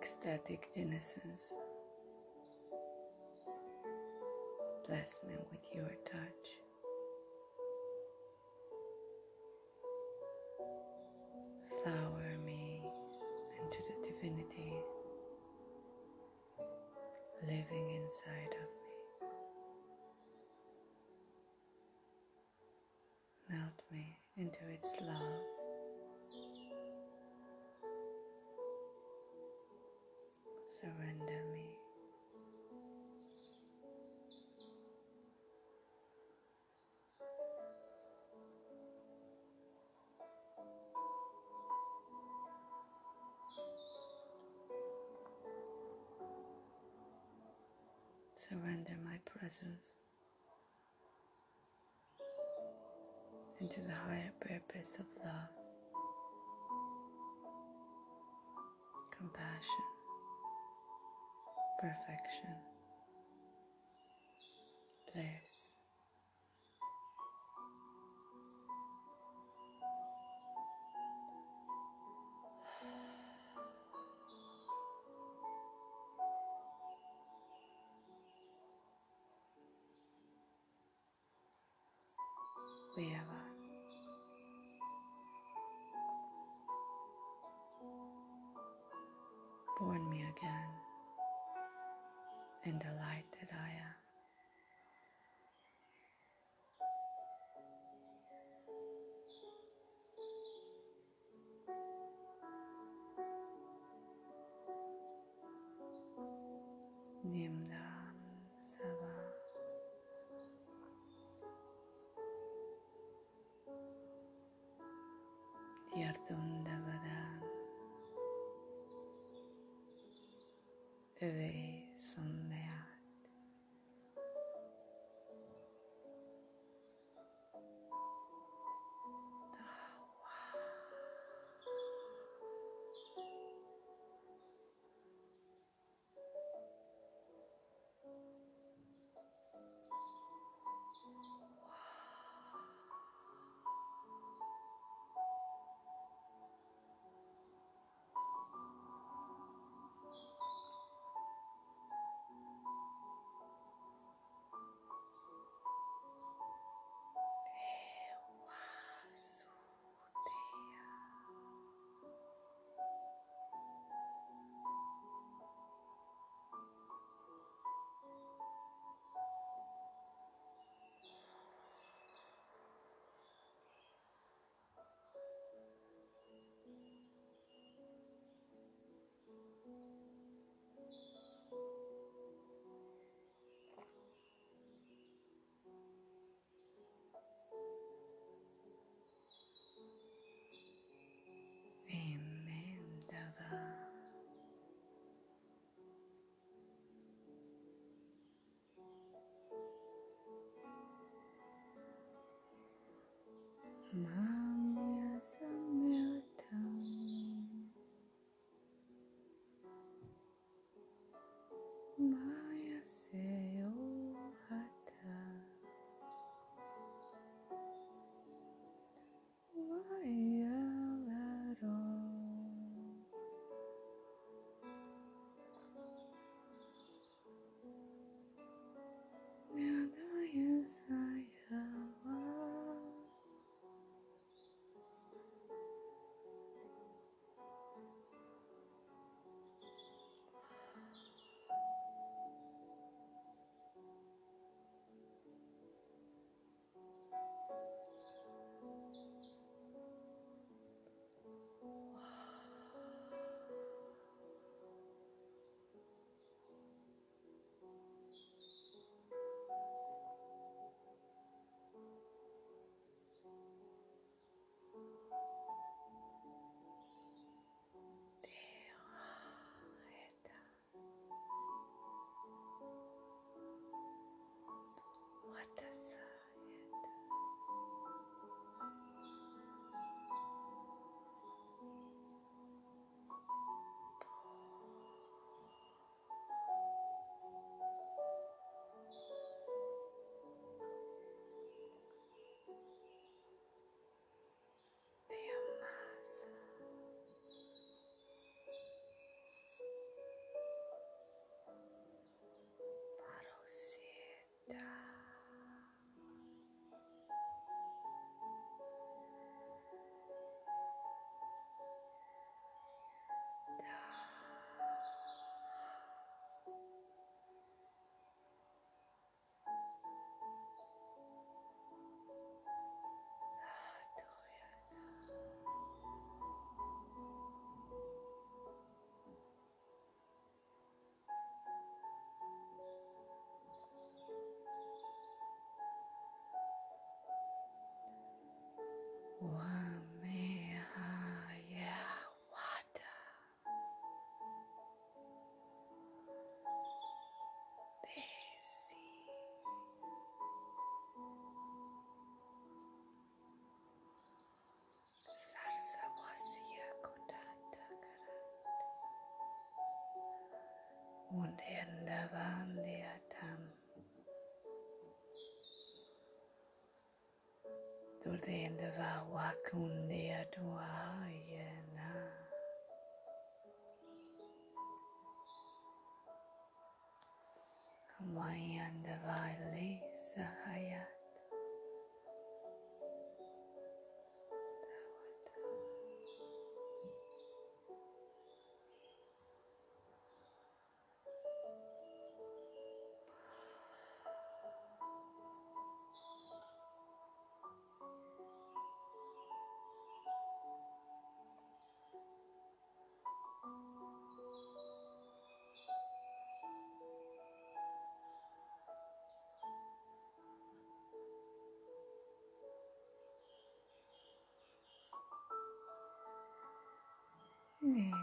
ecstatic innocence. Bless me with your touch. Flower me into the divinity living inside of me. Melt me into its love. Surrender me. Surrender my presence into the higher purpose of love, compassion, perfection, bliss. In the light that I uh, am. Nimdam Mamya und Endavandiyatam. Durende va wakundia duai. 你呀、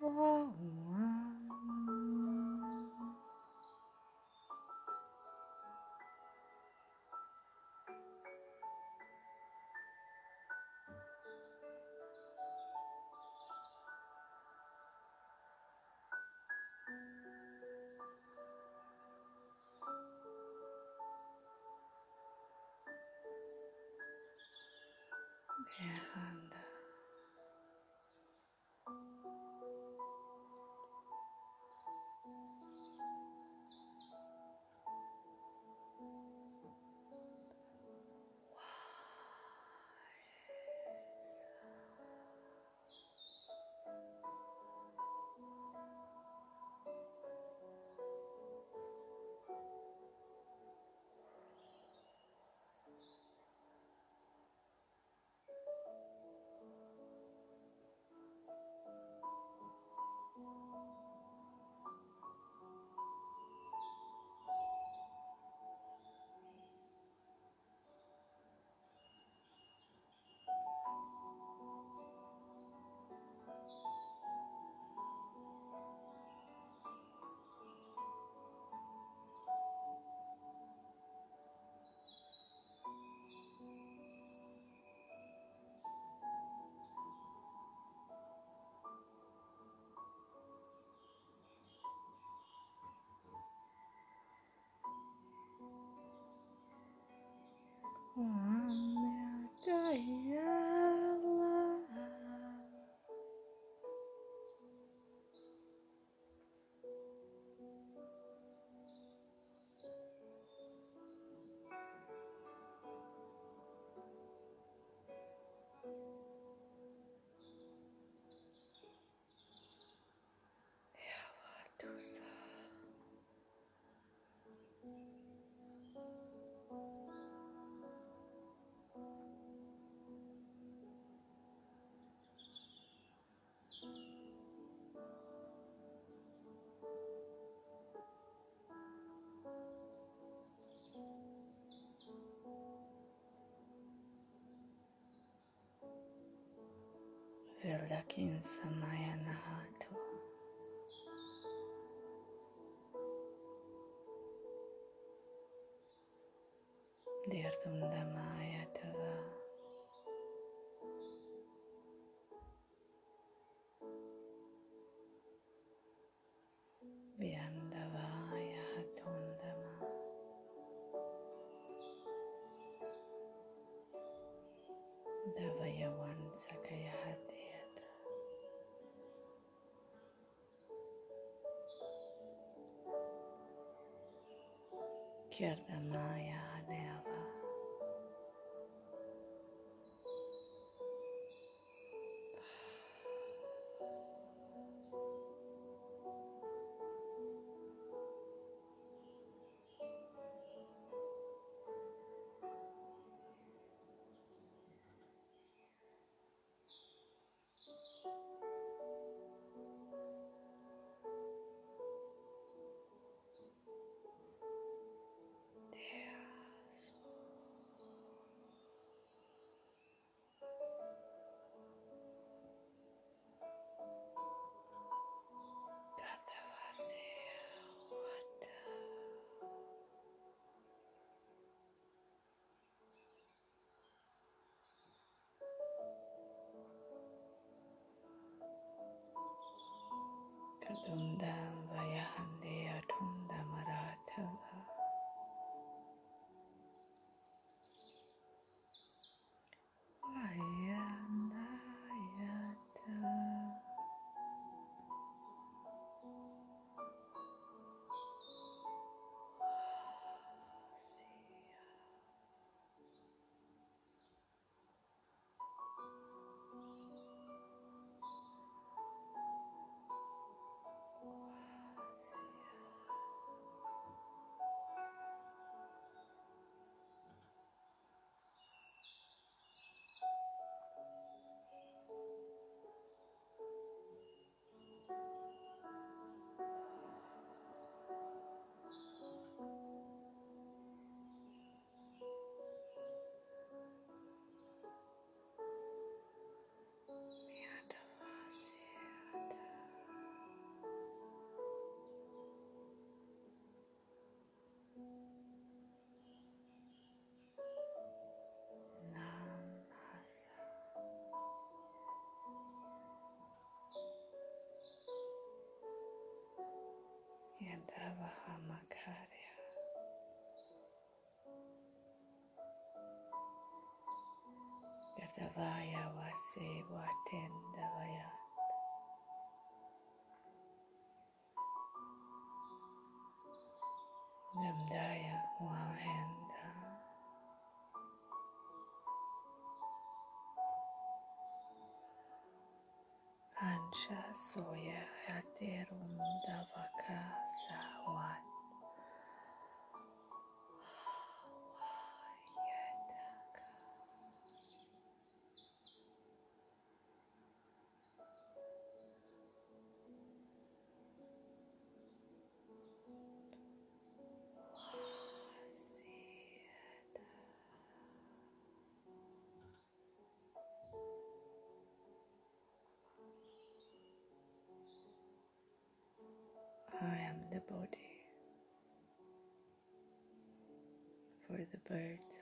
啊，我。Yeah. Behind Tusa. Samaya nahatu. Dirdunda Dumdam Vayahande Yadavahamakaya Yadavaya Vase Vatendavaya Namdaya Wahenda Pancha Soya Haterundavaka Sawat.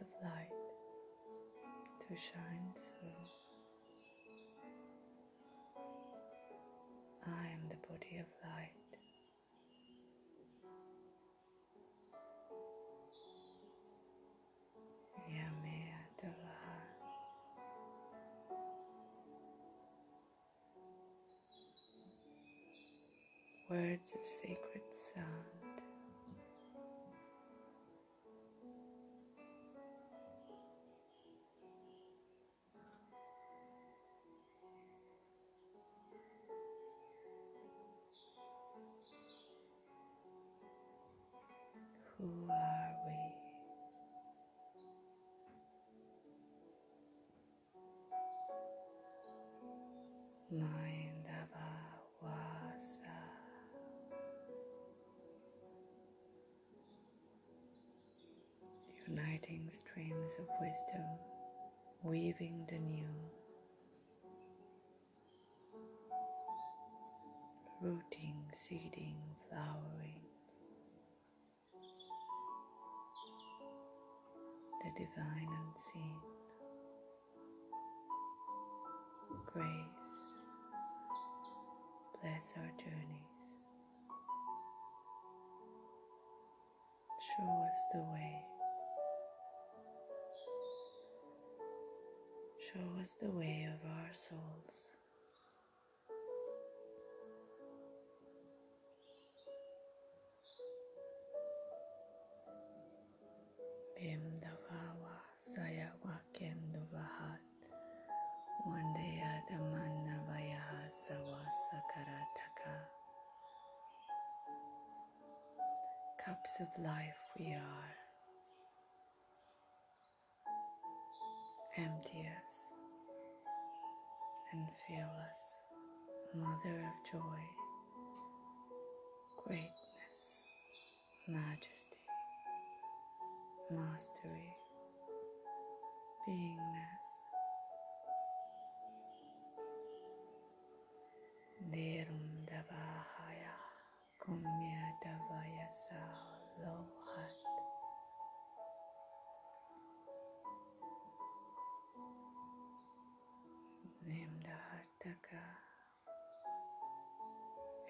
Of light to shine through. I am the body of light. Words of sacred sound. Streams of wisdom, weaving the new, rooting, seeding, flowering, the divine unseen, grace, bless our journeys, show us the way. Show us the way of our souls. Bimdavawa Sayawa Kenduvahat Wandaya Damanavaya Savasakarataka Cups of life we are. Empty and us, Mother of joy, greatness, majesty, mastery, beingness. Nirum Davahaya Kumya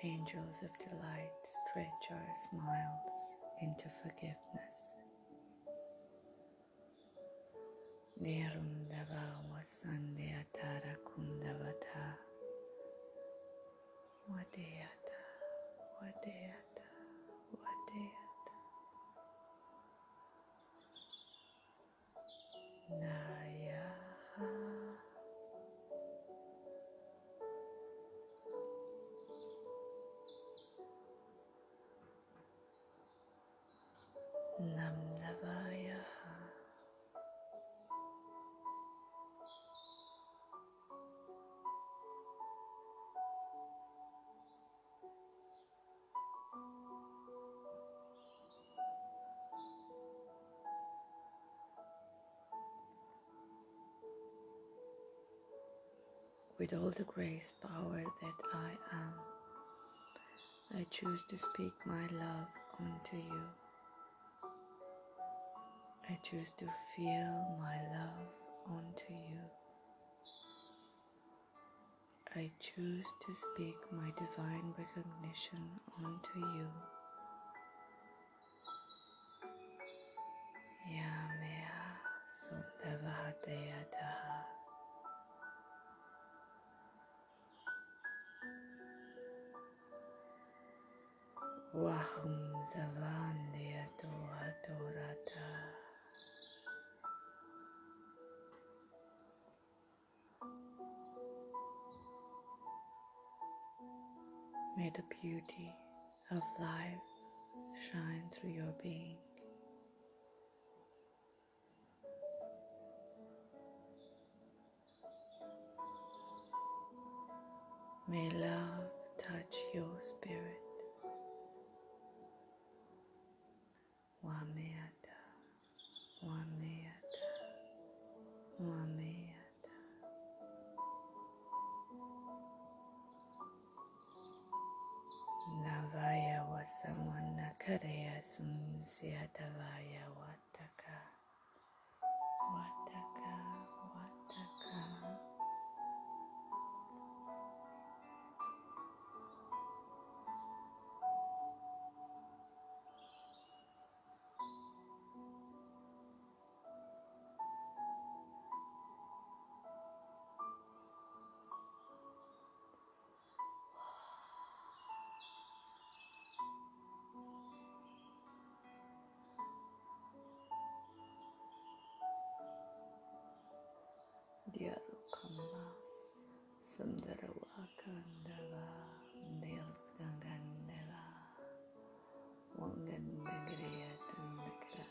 Angels of delight stretch our smiles into forgiveness. Nirundava With all the grace power that I am, I choose to speak my love unto you. I choose to feel my love unto you. I choose to speak my divine recognition unto you. Yamea Sundavahatayataha. Wahum Zavandiyatu Hatorata. May the beauty of life shine through your being. May love touch your spirit. sundarawakan dala nel dangdang dala. Wangan negeriya tan negara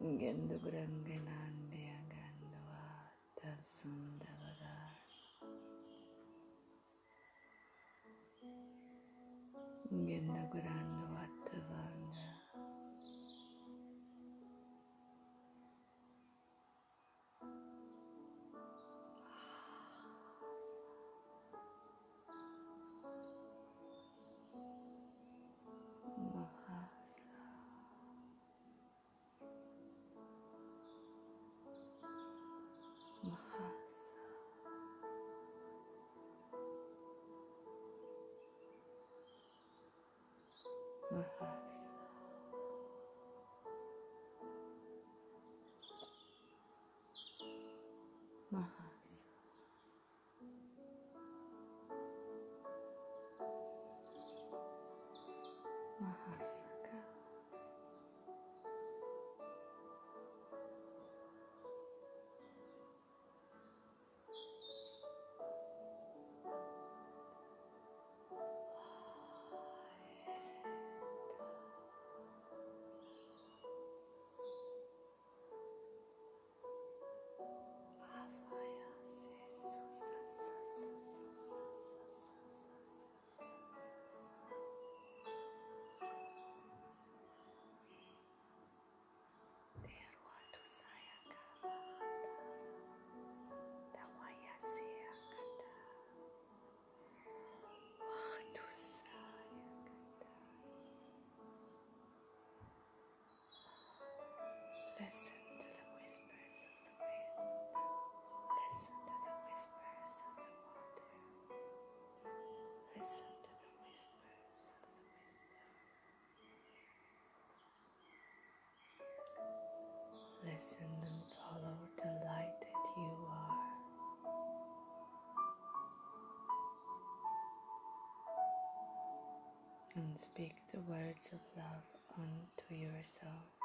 gendu grang genan Mahasa Mahasa and then follow the light that you are. And speak the words of love unto yourself.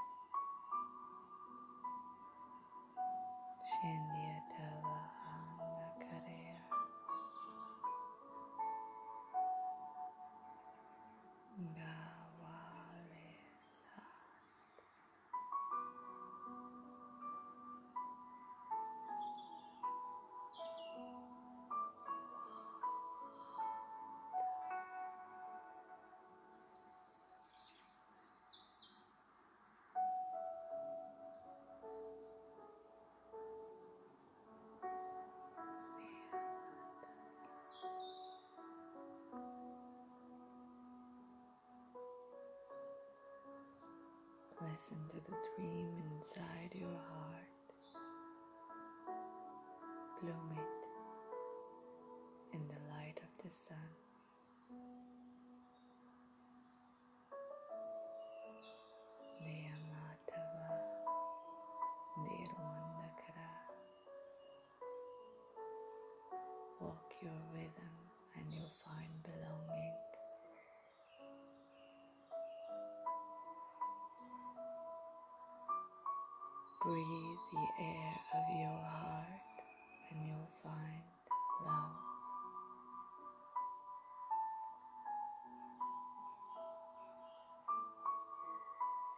Listen to the dream inside your heart. Breathe the air of your heart and you'll find love.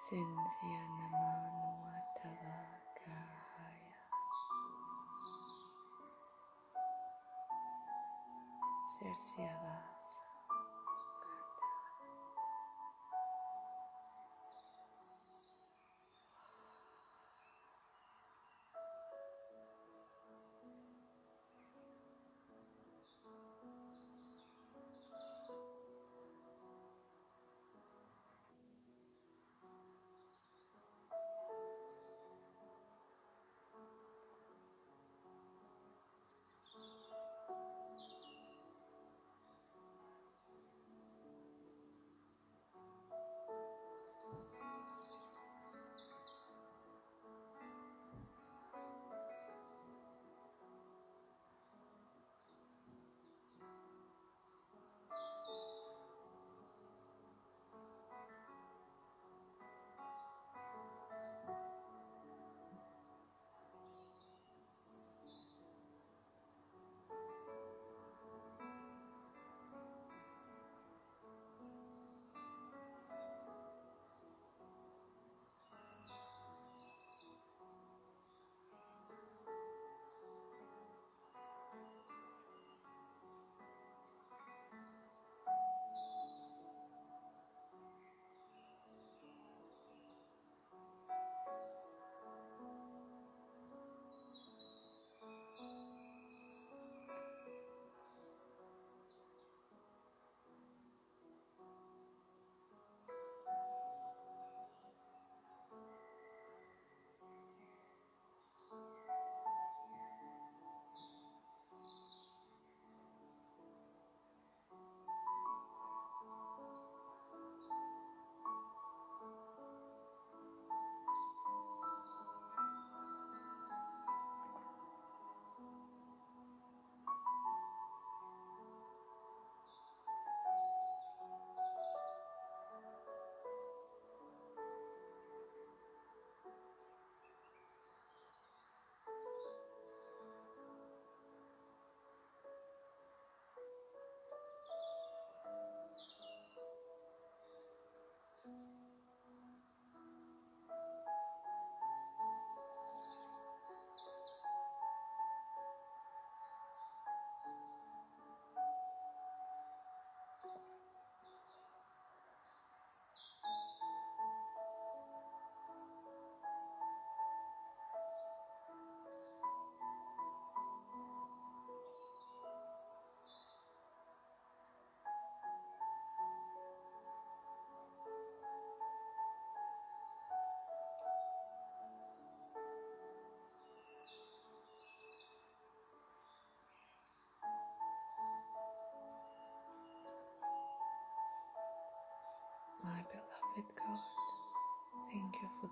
Cynthia Namanwatava Kahaya. Cerciavasa.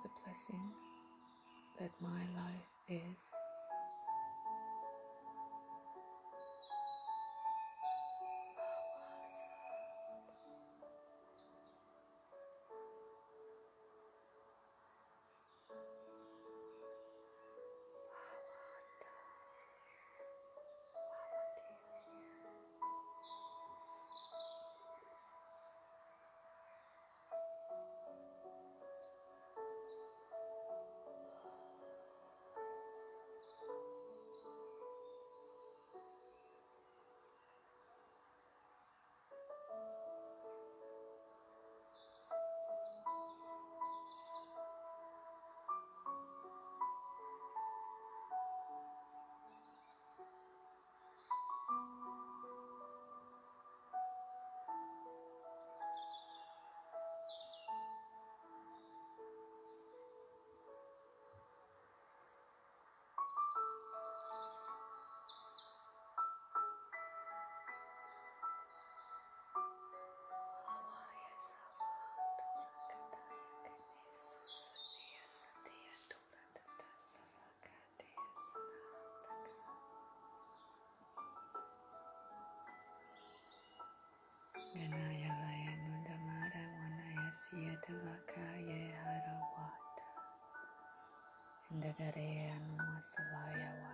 The blessing that my life is. Makaya Harawata. Indagare Anuma Savaya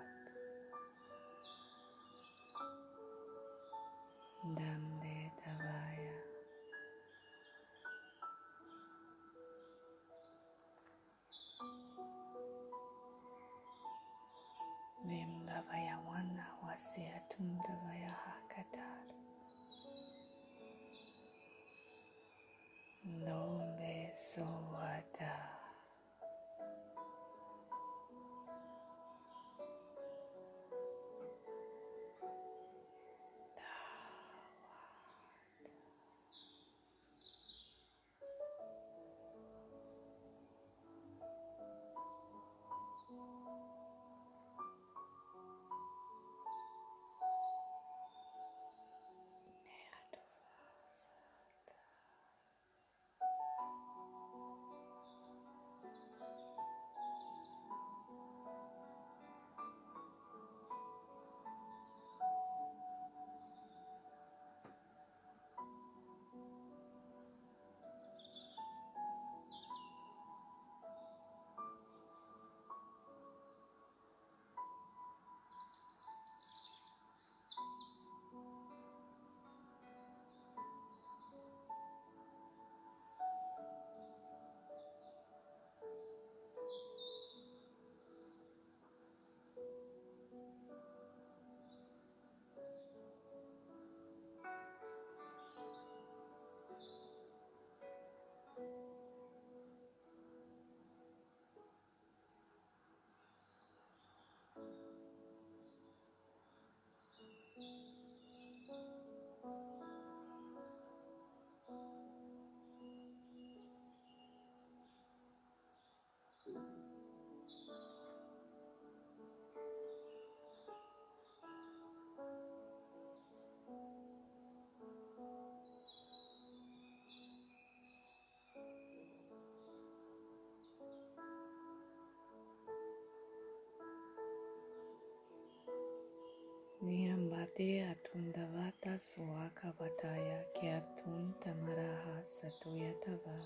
તે અથુંદવાતા સુઆકા વતાયા કેર્થુન તમારાહા સતુયતવા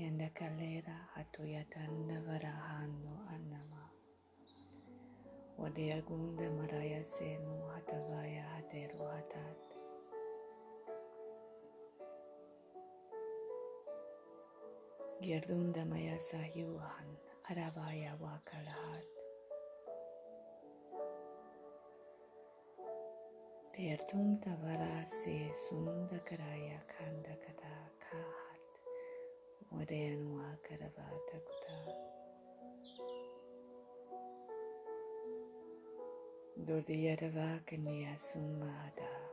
yandakalela hatuyatandavarahanno annama wadeyagunda maraya senu hatavaya hateru hatat gyardunda maya sahiuhan aravaya wakalahat Pertum tavarase sunda karaya kanda kata kahat Vadenwa karavata kuta Durdiyadava kanya sumada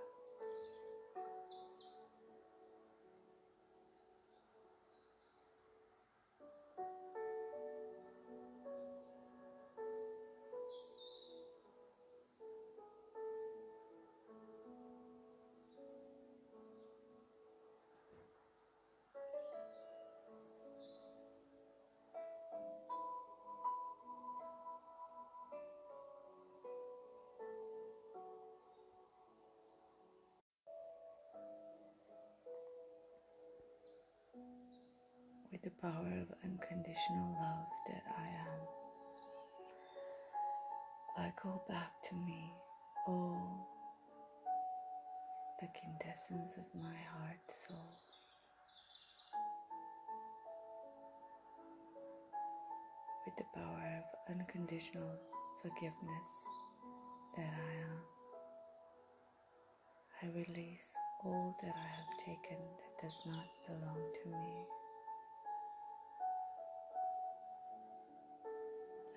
power of unconditional love that I am. I call back to me all the quintessence of my heart soul. With the power of unconditional forgiveness that I am, I release all that I have taken that does not belong to me.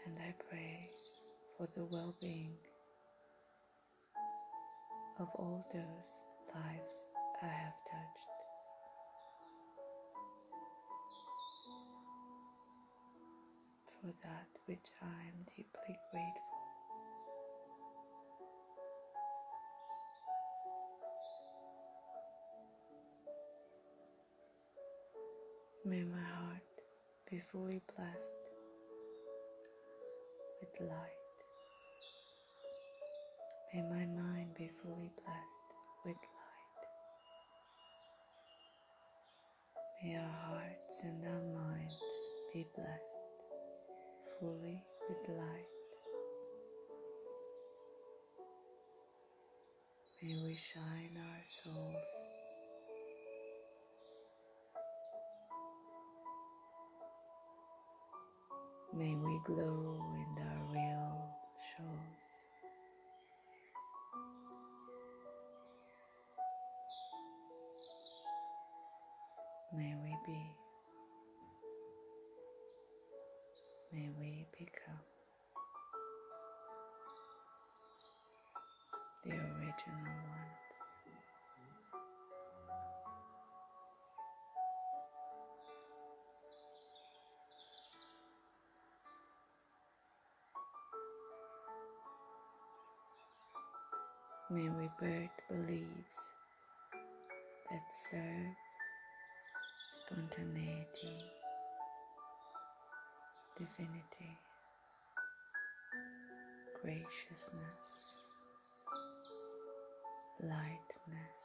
And I pray for the well being of all those lives I have touched. For that which I am deeply grateful. May my heart be fully blessed with light. May my mind be fully blessed with light. May our hearts and our minds be blessed fully with light. May we shine our souls. May we glow in our May we be. May we become May we birth beliefs that serve spontaneity, divinity, graciousness, lightness.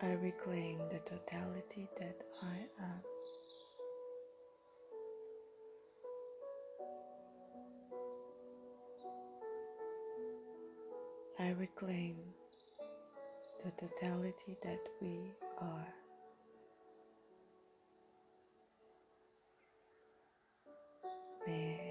I reclaim the totality that I am. I reclaim the totality that we are. Me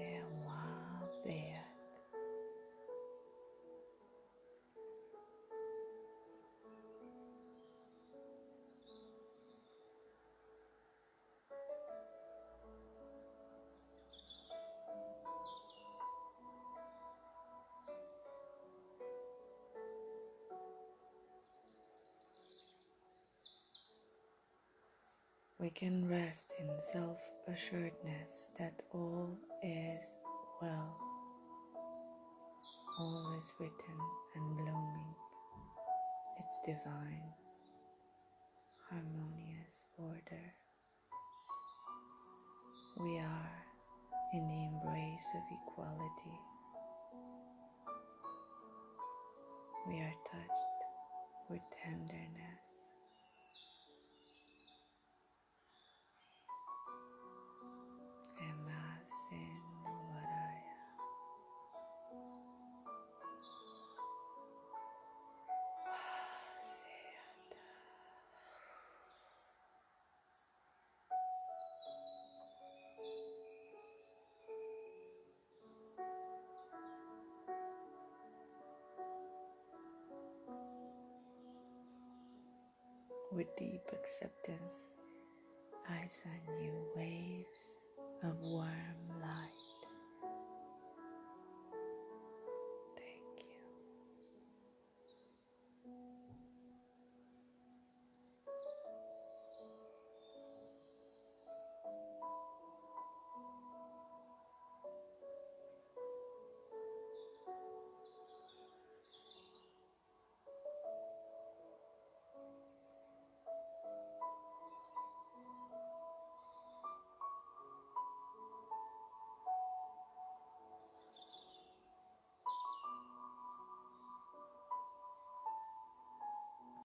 self assuredness that all is well, all is written and blooming, its divine, harmonious order. We are in the embrace of equality. We are touched with tenderness. With deep acceptance, I send you waves of warm light.